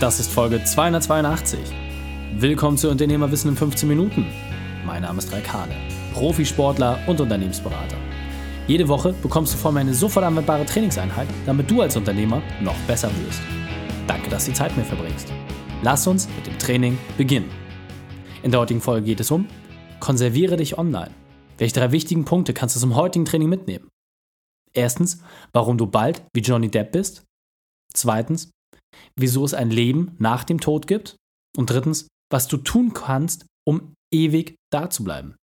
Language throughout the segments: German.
Das ist Folge 282. Willkommen zu Unternehmerwissen in 15 Minuten. Mein Name ist Raikane, Profisportler und Unternehmensberater. Jede Woche bekommst du von mir eine sofort anwendbare Trainingseinheit, damit du als Unternehmer noch besser wirst. Danke, dass du die Zeit mit mir verbringst. Lass uns mit dem Training beginnen. In der heutigen Folge geht es um Konserviere dich online. Welche drei wichtigen Punkte kannst du zum heutigen Training mitnehmen? Erstens, warum du bald wie Johnny Depp bist. Zweitens, wieso es ein Leben nach dem Tod gibt. Und drittens, was du tun kannst, um ewig da zu bleiben.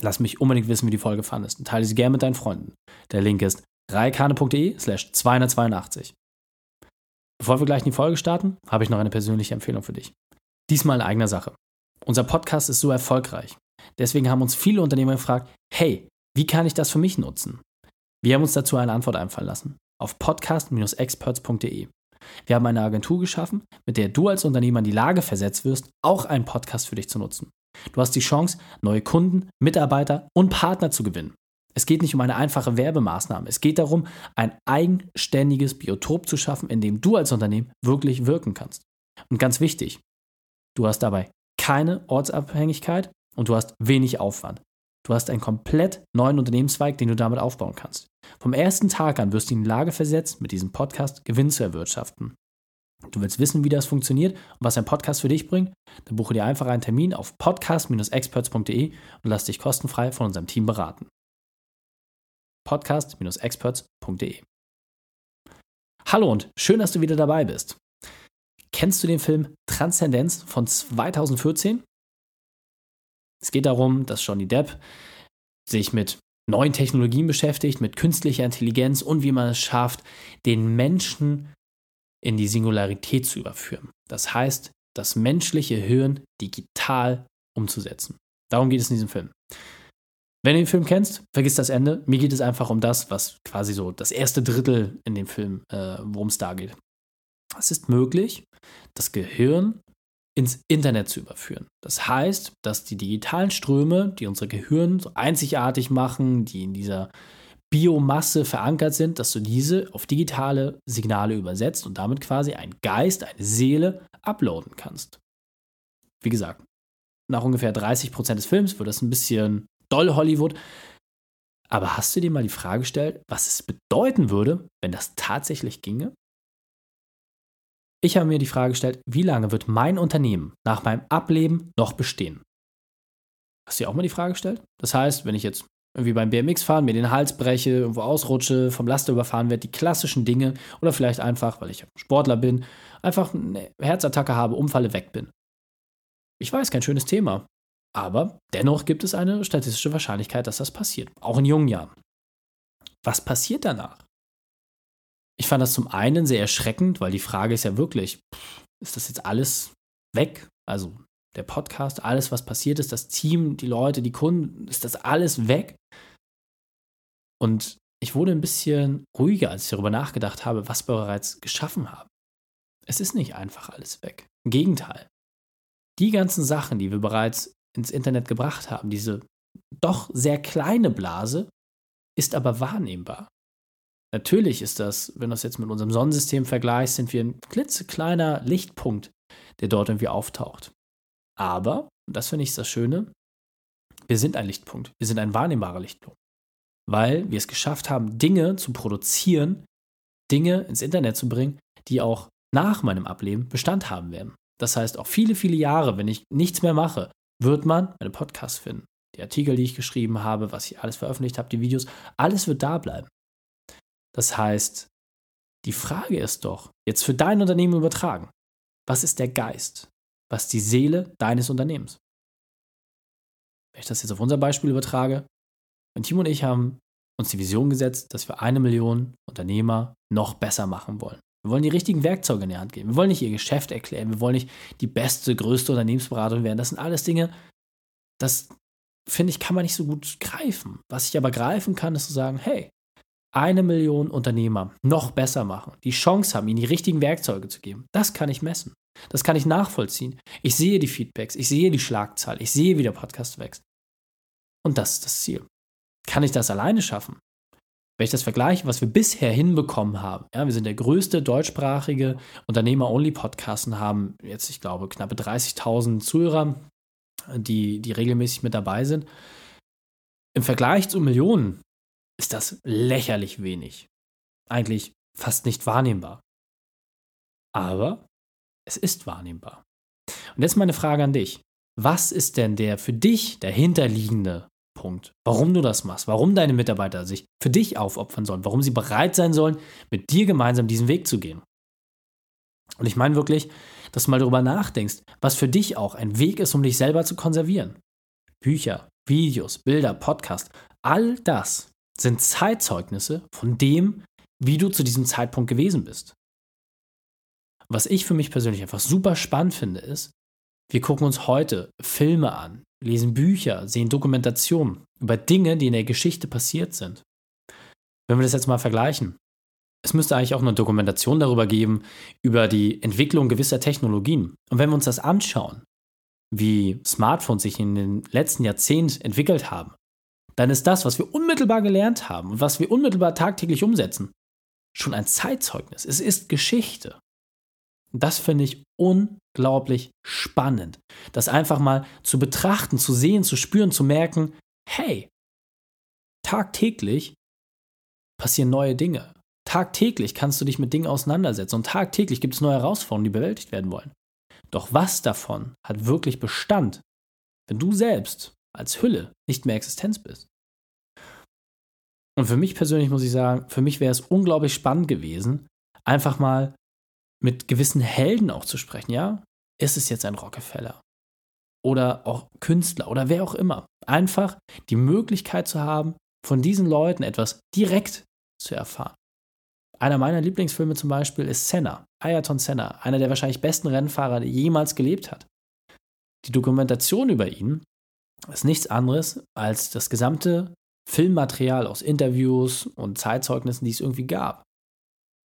Lass mich unbedingt wissen, wie die Folge fandest und teile sie gerne mit deinen Freunden. Der Link ist reikane.de slash 282. Bevor wir gleich in die Folge starten, habe ich noch eine persönliche Empfehlung für dich. Diesmal in eigener Sache. Unser Podcast ist so erfolgreich. Deswegen haben uns viele Unternehmer gefragt, hey, wie kann ich das für mich nutzen? Wir haben uns dazu eine Antwort einfallen lassen auf podcast-experts.de. Wir haben eine Agentur geschaffen, mit der du als Unternehmer in die Lage versetzt wirst, auch einen Podcast für dich zu nutzen. Du hast die Chance, neue Kunden, Mitarbeiter und Partner zu gewinnen. Es geht nicht um eine einfache Werbemaßnahme. Es geht darum, ein eigenständiges Biotop zu schaffen, in dem du als Unternehmen wirklich wirken kannst. Und ganz wichtig, du hast dabei keine Ortsabhängigkeit und du hast wenig Aufwand. Du hast einen komplett neuen Unternehmenszweig, den du damit aufbauen kannst. Vom ersten Tag an wirst du in die Lage versetzt, mit diesem Podcast Gewinn zu erwirtschaften. Du willst wissen, wie das funktioniert und was ein Podcast für dich bringt? Dann buche dir einfach einen Termin auf podcast-experts.de und lass dich kostenfrei von unserem Team beraten. podcast-experts.de Hallo und schön, dass du wieder dabei bist. Kennst du den Film Transzendenz von 2014? Es geht darum, dass Johnny Depp sich mit neuen Technologien beschäftigt, mit künstlicher Intelligenz und wie man es schafft, den Menschen in die Singularität zu überführen. Das heißt, das menschliche Hirn digital umzusetzen. Darum geht es in diesem Film. Wenn du den Film kennst, vergiss das Ende. Mir geht es einfach um das, was quasi so das erste Drittel in dem Film, äh, worum es da geht. Es ist möglich, das Gehirn ins Internet zu überführen. Das heißt, dass die digitalen Ströme, die unser Gehirn so einzigartig machen, die in dieser Biomasse verankert sind, dass du diese auf digitale Signale übersetzt und damit quasi einen Geist, eine Seele uploaden kannst. Wie gesagt, nach ungefähr 30 Prozent des Films wird das ein bisschen doll Hollywood. Aber hast du dir mal die Frage gestellt, was es bedeuten würde, wenn das tatsächlich ginge? Ich habe mir die Frage gestellt, wie lange wird mein Unternehmen nach meinem Ableben noch bestehen? Hast du dir auch mal die Frage gestellt? Das heißt, wenn ich jetzt irgendwie beim BMX fahren, mir den Hals breche, irgendwo ausrutsche, vom Laster überfahren werde, die klassischen Dinge oder vielleicht einfach, weil ich Sportler bin, einfach eine Herzattacke habe, umfalle, weg bin. Ich weiß, kein schönes Thema. Aber dennoch gibt es eine statistische Wahrscheinlichkeit, dass das passiert, auch in jungen Jahren. Was passiert danach? Ich fand das zum einen sehr erschreckend, weil die Frage ist ja wirklich, ist das jetzt alles weg? Also der Podcast, alles, was passiert ist, das Team, die Leute, die Kunden, ist das alles weg? Und ich wurde ein bisschen ruhiger, als ich darüber nachgedacht habe, was wir bereits geschaffen haben. Es ist nicht einfach alles weg. Im Gegenteil. Die ganzen Sachen, die wir bereits ins Internet gebracht haben, diese doch sehr kleine Blase, ist aber wahrnehmbar. Natürlich ist das, wenn du das jetzt mit unserem Sonnensystem vergleichst, sind wir ein klitzekleiner Lichtpunkt, der dort irgendwie auftaucht. Aber, und das finde ich das Schöne, wir sind ein Lichtpunkt. Wir sind ein wahrnehmbarer Lichtpunkt. Weil wir es geschafft haben, Dinge zu produzieren, Dinge ins Internet zu bringen, die auch nach meinem Ableben Bestand haben werden. Das heißt, auch viele, viele Jahre, wenn ich nichts mehr mache, wird man meine Podcasts finden. Die Artikel, die ich geschrieben habe, was ich alles veröffentlicht habe, die Videos, alles wird da bleiben. Das heißt, die Frage ist doch, jetzt für dein Unternehmen übertragen, was ist der Geist? Was ist die Seele deines Unternehmens? Wenn ich das jetzt auf unser Beispiel übertrage, mein Team und ich haben uns die Vision gesetzt, dass wir eine Million Unternehmer noch besser machen wollen. Wir wollen die richtigen Werkzeuge in die Hand geben. Wir wollen nicht ihr Geschäft erklären. Wir wollen nicht die beste, größte Unternehmensberatung werden. Das sind alles Dinge, das finde ich, kann man nicht so gut greifen. Was ich aber greifen kann, ist zu sagen, hey, eine Million Unternehmer noch besser machen, die Chance haben, ihnen die richtigen Werkzeuge zu geben, das kann ich messen. Das kann ich nachvollziehen. Ich sehe die Feedbacks, ich sehe die Schlagzahl, ich sehe, wie der Podcast wächst. Und das ist das Ziel. Kann ich das alleine schaffen? wenn ich das vergleiche, was wir bisher hinbekommen haben, ja, wir sind der größte deutschsprachige Unternehmer-Only-Podcast und haben jetzt, ich glaube, knappe 30.000 Zuhörer, die, die regelmäßig mit dabei sind. Im Vergleich zu Millionen ist das lächerlich wenig. Eigentlich fast nicht wahrnehmbar. Aber es ist wahrnehmbar. Und jetzt meine Frage an dich. Was ist denn der für dich dahinterliegende Punkt, warum du das machst, warum deine Mitarbeiter sich für dich aufopfern sollen, warum sie bereit sein sollen, mit dir gemeinsam diesen Weg zu gehen? Und ich meine wirklich, dass du mal darüber nachdenkst, was für dich auch ein Weg ist, um dich selber zu konservieren. Bücher, Videos, Bilder, Podcast, all das sind Zeitzeugnisse von dem, wie du zu diesem Zeitpunkt gewesen bist. Was ich für mich persönlich einfach super spannend finde, ist, wir gucken uns heute Filme an, lesen Bücher, sehen Dokumentationen über Dinge, die in der Geschichte passiert sind. Wenn wir das jetzt mal vergleichen, es müsste eigentlich auch eine Dokumentation darüber geben, über die Entwicklung gewisser Technologien. Und wenn wir uns das anschauen, wie Smartphones sich in den letzten Jahrzehnten entwickelt haben, dann ist das, was wir unmittelbar gelernt haben und was wir unmittelbar tagtäglich umsetzen, schon ein Zeitzeugnis. Es ist Geschichte. Und das finde ich unglaublich spannend. Das einfach mal zu betrachten, zu sehen, zu spüren, zu merken, hey, tagtäglich passieren neue Dinge. Tagtäglich kannst du dich mit Dingen auseinandersetzen und tagtäglich gibt es neue Herausforderungen, die bewältigt werden wollen. Doch was davon hat wirklich Bestand, wenn du selbst als Hülle nicht mehr Existenz bist? Und für mich persönlich muss ich sagen, für mich wäre es unglaublich spannend gewesen, einfach mal mit gewissen Helden auch zu sprechen, ja? Ist es jetzt ein Rockefeller? Oder auch Künstler oder wer auch immer. Einfach die Möglichkeit zu haben, von diesen Leuten etwas direkt zu erfahren. Einer meiner Lieblingsfilme zum Beispiel ist Senna, Ayrton Senna, einer der wahrscheinlich besten Rennfahrer, der jemals gelebt hat. Die Dokumentation über ihn ist nichts anderes als das gesamte Filmmaterial aus Interviews und Zeitzeugnissen, die es irgendwie gab.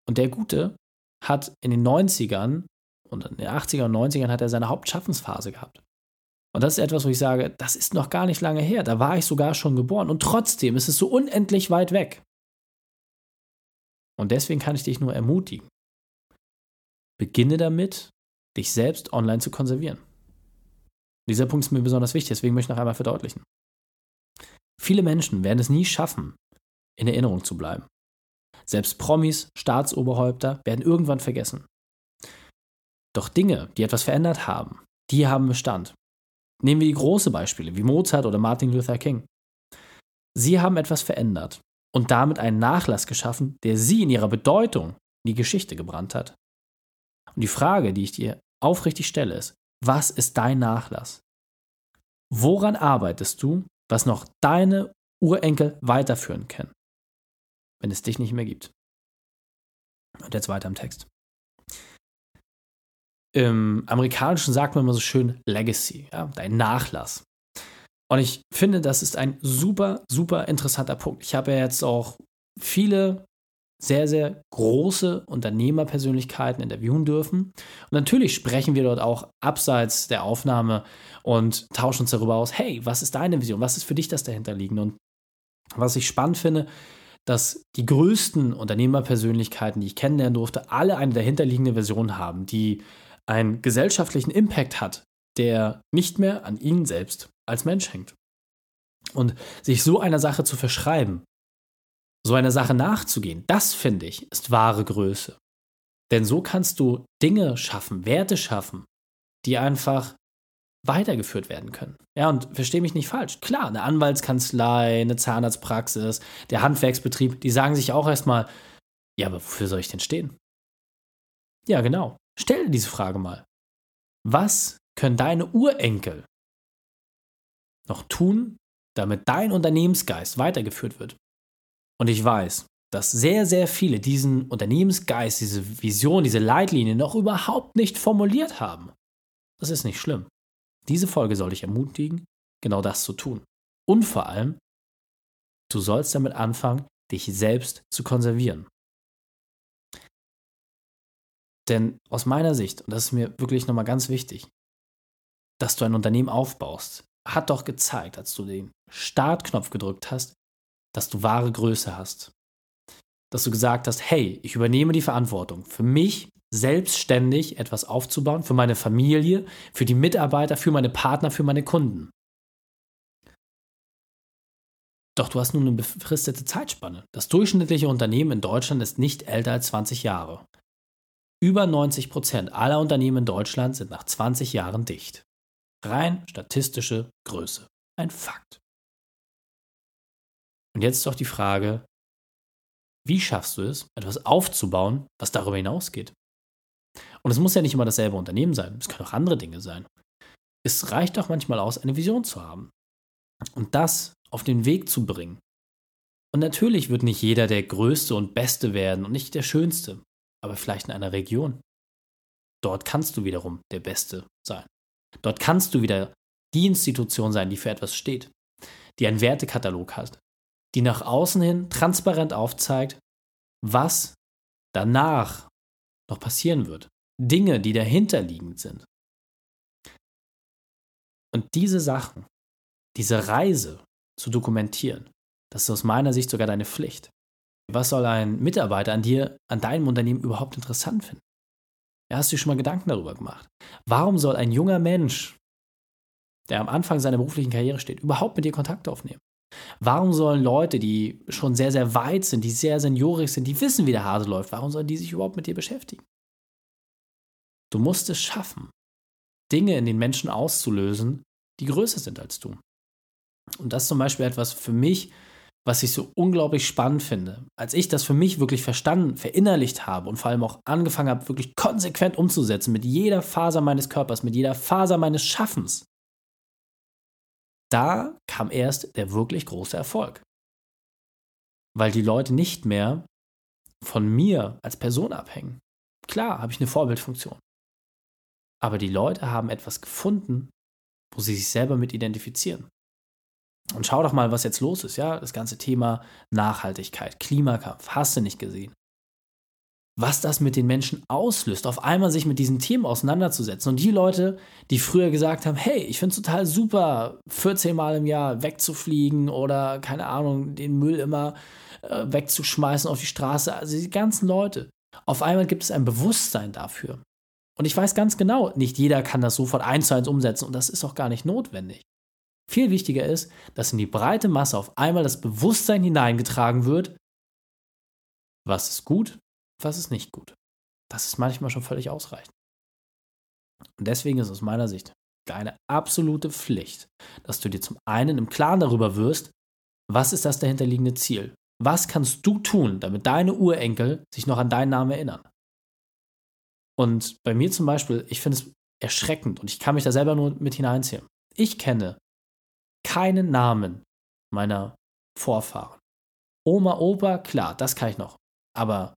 Und der Gute hat in den 90ern und in den 80er und 90ern hat er seine Hauptschaffensphase gehabt. Und das ist etwas, wo ich sage, das ist noch gar nicht lange her. Da war ich sogar schon geboren. Und trotzdem ist es so unendlich weit weg. Und deswegen kann ich dich nur ermutigen. Beginne damit, dich selbst online zu konservieren. Dieser Punkt ist mir besonders wichtig, deswegen möchte ich noch einmal verdeutlichen. Viele Menschen werden es nie schaffen, in Erinnerung zu bleiben. Selbst Promis, Staatsoberhäupter werden irgendwann vergessen. Doch Dinge, die etwas verändert haben, die haben Bestand. Nehmen wir die großen Beispiele wie Mozart oder Martin Luther King. Sie haben etwas verändert und damit einen Nachlass geschaffen, der sie in ihrer Bedeutung in die Geschichte gebrannt hat. Und die Frage, die ich dir aufrichtig stelle, ist, was ist dein Nachlass? Woran arbeitest du, was noch deine Urenkel weiterführen können? wenn es dich nicht mehr gibt. Und jetzt weiter im Text. Im Amerikanischen sagt man immer so schön Legacy, ja, dein Nachlass. Und ich finde, das ist ein super, super interessanter Punkt. Ich habe ja jetzt auch viele sehr, sehr große Unternehmerpersönlichkeiten interviewen dürfen. Und natürlich sprechen wir dort auch abseits der Aufnahme und tauschen uns darüber aus, hey, was ist deine Vision? Was ist für dich das dahinterliegende? Und was ich spannend finde, dass die größten Unternehmerpersönlichkeiten, die ich kennenlernen durfte, alle eine dahinterliegende Version haben, die einen gesellschaftlichen Impact hat, der nicht mehr an ihnen selbst als Mensch hängt. Und sich so einer Sache zu verschreiben, so einer Sache nachzugehen, das finde ich, ist wahre Größe. Denn so kannst du Dinge schaffen, Werte schaffen, die einfach weitergeführt werden können. Ja, und verstehe mich nicht falsch. Klar, eine Anwaltskanzlei, eine Zahnarztpraxis, der Handwerksbetrieb, die sagen sich auch erstmal, ja, aber wofür soll ich denn stehen? Ja, genau. Stell dir diese Frage mal. Was können deine Urenkel noch tun, damit dein Unternehmensgeist weitergeführt wird? Und ich weiß, dass sehr, sehr viele diesen Unternehmensgeist, diese Vision, diese Leitlinie noch überhaupt nicht formuliert haben. Das ist nicht schlimm. Diese Folge soll dich ermutigen, genau das zu tun. Und vor allem, du sollst damit anfangen, dich selbst zu konservieren. Denn aus meiner Sicht, und das ist mir wirklich nochmal ganz wichtig, dass du ein Unternehmen aufbaust, hat doch gezeigt, als du den Startknopf gedrückt hast, dass du wahre Größe hast. dass du gesagt hast, hey, ich übernehme die Verantwortung für mich selbstständig etwas aufzubauen, für meine Familie, für die Mitarbeiter, für meine Partner, für meine Kunden. Doch du hast nun eine befristete Zeitspanne. Das durchschnittliche Unternehmen in Deutschland ist nicht älter als 20 Jahre. Über 90 Prozent aller Unternehmen in Deutschland sind nach 20 Jahren dicht. Rein statistische Größe. Ein Fakt. Und jetzt ist doch die Frage, wie schaffst du es, etwas aufzubauen, was darüber hinausgeht? Und es muss ja nicht immer dasselbe Unternehmen sein, es können auch andere Dinge sein. Es reicht doch manchmal aus, eine Vision zu haben. Und das auf den Weg zu bringen. Und natürlich wird nicht jeder der Größte und Beste werden und nicht der Schönste, aber vielleicht in einer Region. Dort kannst du wiederum der Beste sein. Dort kannst du wieder die Institution sein, die für etwas steht, die einen Wertekatalog hat, die nach außen hin transparent aufzeigt, was danach noch passieren wird. Dinge, die dahinterliegend sind. Und diese Sachen, diese Reise zu dokumentieren, das ist aus meiner Sicht sogar deine Pflicht. Was soll ein Mitarbeiter an dir, an deinem Unternehmen überhaupt interessant finden? Ja, hast du dir schon mal Gedanken darüber gemacht? Warum soll ein junger Mensch, der am Anfang seiner beruflichen Karriere steht, überhaupt mit dir Kontakt aufnehmen? Warum sollen Leute, die schon sehr, sehr weit sind, die sehr seniorig sind, die wissen, wie der Hase läuft, warum sollen die sich überhaupt mit dir beschäftigen? Du musst es schaffen, Dinge in den Menschen auszulösen, die größer sind als du. Und das ist zum Beispiel etwas für mich, was ich so unglaublich spannend finde. Als ich das für mich wirklich verstanden, verinnerlicht habe und vor allem auch angefangen habe, wirklich konsequent umzusetzen, mit jeder Faser meines Körpers, mit jeder Faser meines Schaffens, da kam erst der wirklich große Erfolg. Weil die Leute nicht mehr von mir als Person abhängen. Klar, habe ich eine Vorbildfunktion. Aber die Leute haben etwas gefunden, wo sie sich selber mit identifizieren. Und schau doch mal, was jetzt los ist, ja? Das ganze Thema Nachhaltigkeit, Klimakampf, hast du nicht gesehen. Was das mit den Menschen auslöst, auf einmal sich mit diesen Themen auseinanderzusetzen. Und die Leute, die früher gesagt haben, hey, ich finde es total super, 14 Mal im Jahr wegzufliegen oder, keine Ahnung, den Müll immer äh, wegzuschmeißen auf die Straße. Also die ganzen Leute. Auf einmal gibt es ein Bewusstsein dafür. Und ich weiß ganz genau, nicht jeder kann das sofort eins zu eins umsetzen und das ist auch gar nicht notwendig. Viel wichtiger ist, dass in die breite Masse auf einmal das Bewusstsein hineingetragen wird, was ist gut, was ist nicht gut. Das ist manchmal schon völlig ausreichend. Und deswegen ist aus meiner Sicht deine absolute Pflicht, dass du dir zum einen im Klaren darüber wirst, was ist das dahinterliegende Ziel? Was kannst du tun, damit deine Urenkel sich noch an deinen Namen erinnern? Und bei mir zum Beispiel, ich finde es erschreckend und ich kann mich da selber nur mit hineinziehen. Ich kenne keinen Namen meiner Vorfahren. Oma, Opa, klar, das kann ich noch. Aber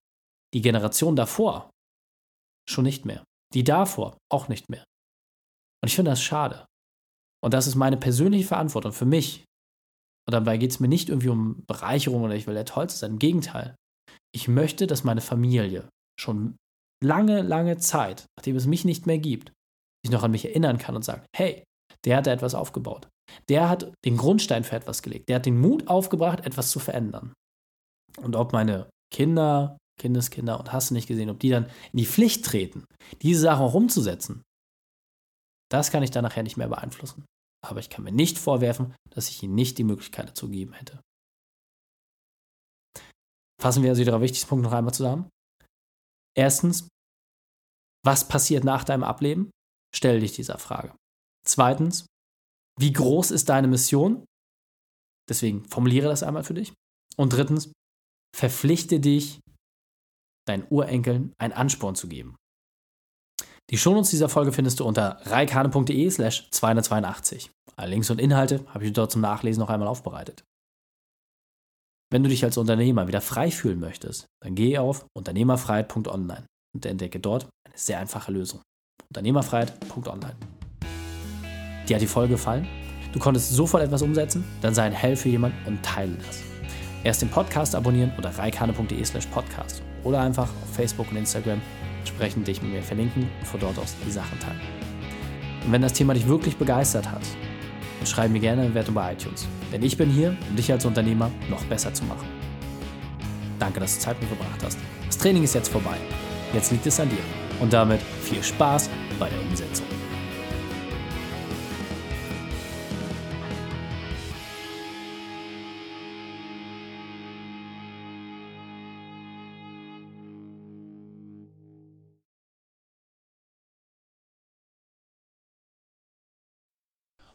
die Generation davor schon nicht mehr. Die davor auch nicht mehr. Und ich finde das schade. Und das ist meine persönliche Verantwortung für mich. Und dabei geht es mir nicht irgendwie um Bereicherung oder ich will der Tollste sein. Im Gegenteil. Ich möchte, dass meine Familie schon lange, lange Zeit, nachdem es mich nicht mehr gibt, sich noch an mich erinnern kann und sagt, hey, der hat da etwas aufgebaut. Der hat den Grundstein für etwas gelegt. Der hat den Mut aufgebracht, etwas zu verändern. Und ob meine Kinder, Kindeskinder und hast du nicht gesehen, ob die dann in die Pflicht treten, diese Sachen auch umzusetzen, das kann ich dann nachher nicht mehr beeinflussen. Aber ich kann mir nicht vorwerfen, dass ich ihnen nicht die Möglichkeit dazu gegeben hätte. Fassen wir also die drei wichtigsten Punkte noch einmal zusammen. Erstens, was passiert nach deinem Ableben? Stell dich dieser Frage. Zweitens, wie groß ist deine Mission? Deswegen formuliere das einmal für dich. Und drittens, verpflichte dich, deinen Urenkeln einen Ansporn zu geben. Die Shownotes dieser Folge findest du unter reikane.de slash 282. Alle Links und Inhalte habe ich dort zum Nachlesen noch einmal aufbereitet. Wenn du dich als Unternehmer wieder frei fühlen möchtest, dann geh auf unternehmerfreiheit.online und entdecke dort eine sehr einfache Lösung. Unternehmerfreiheit.online. Dir hat die Folge gefallen? Du konntest sofort etwas umsetzen? Dann sei ein Hell für jemand und teile das. Erst den Podcast abonnieren oder reikane.de slash podcast oder einfach auf Facebook und Instagram entsprechend dich mit mir verlinken und von dort aus die Sachen teilen. Und wenn das Thema dich wirklich begeistert hat, dann schreib mir gerne eine Wertung bei iTunes. Denn ich bin hier, um dich als Unternehmer noch besser zu machen. danke, dass du Zeit mit verbracht hast. Das Training ist jetzt vorbei. Jetzt liegt es an dir. Und damit viel Spaß bei der Umsetzung.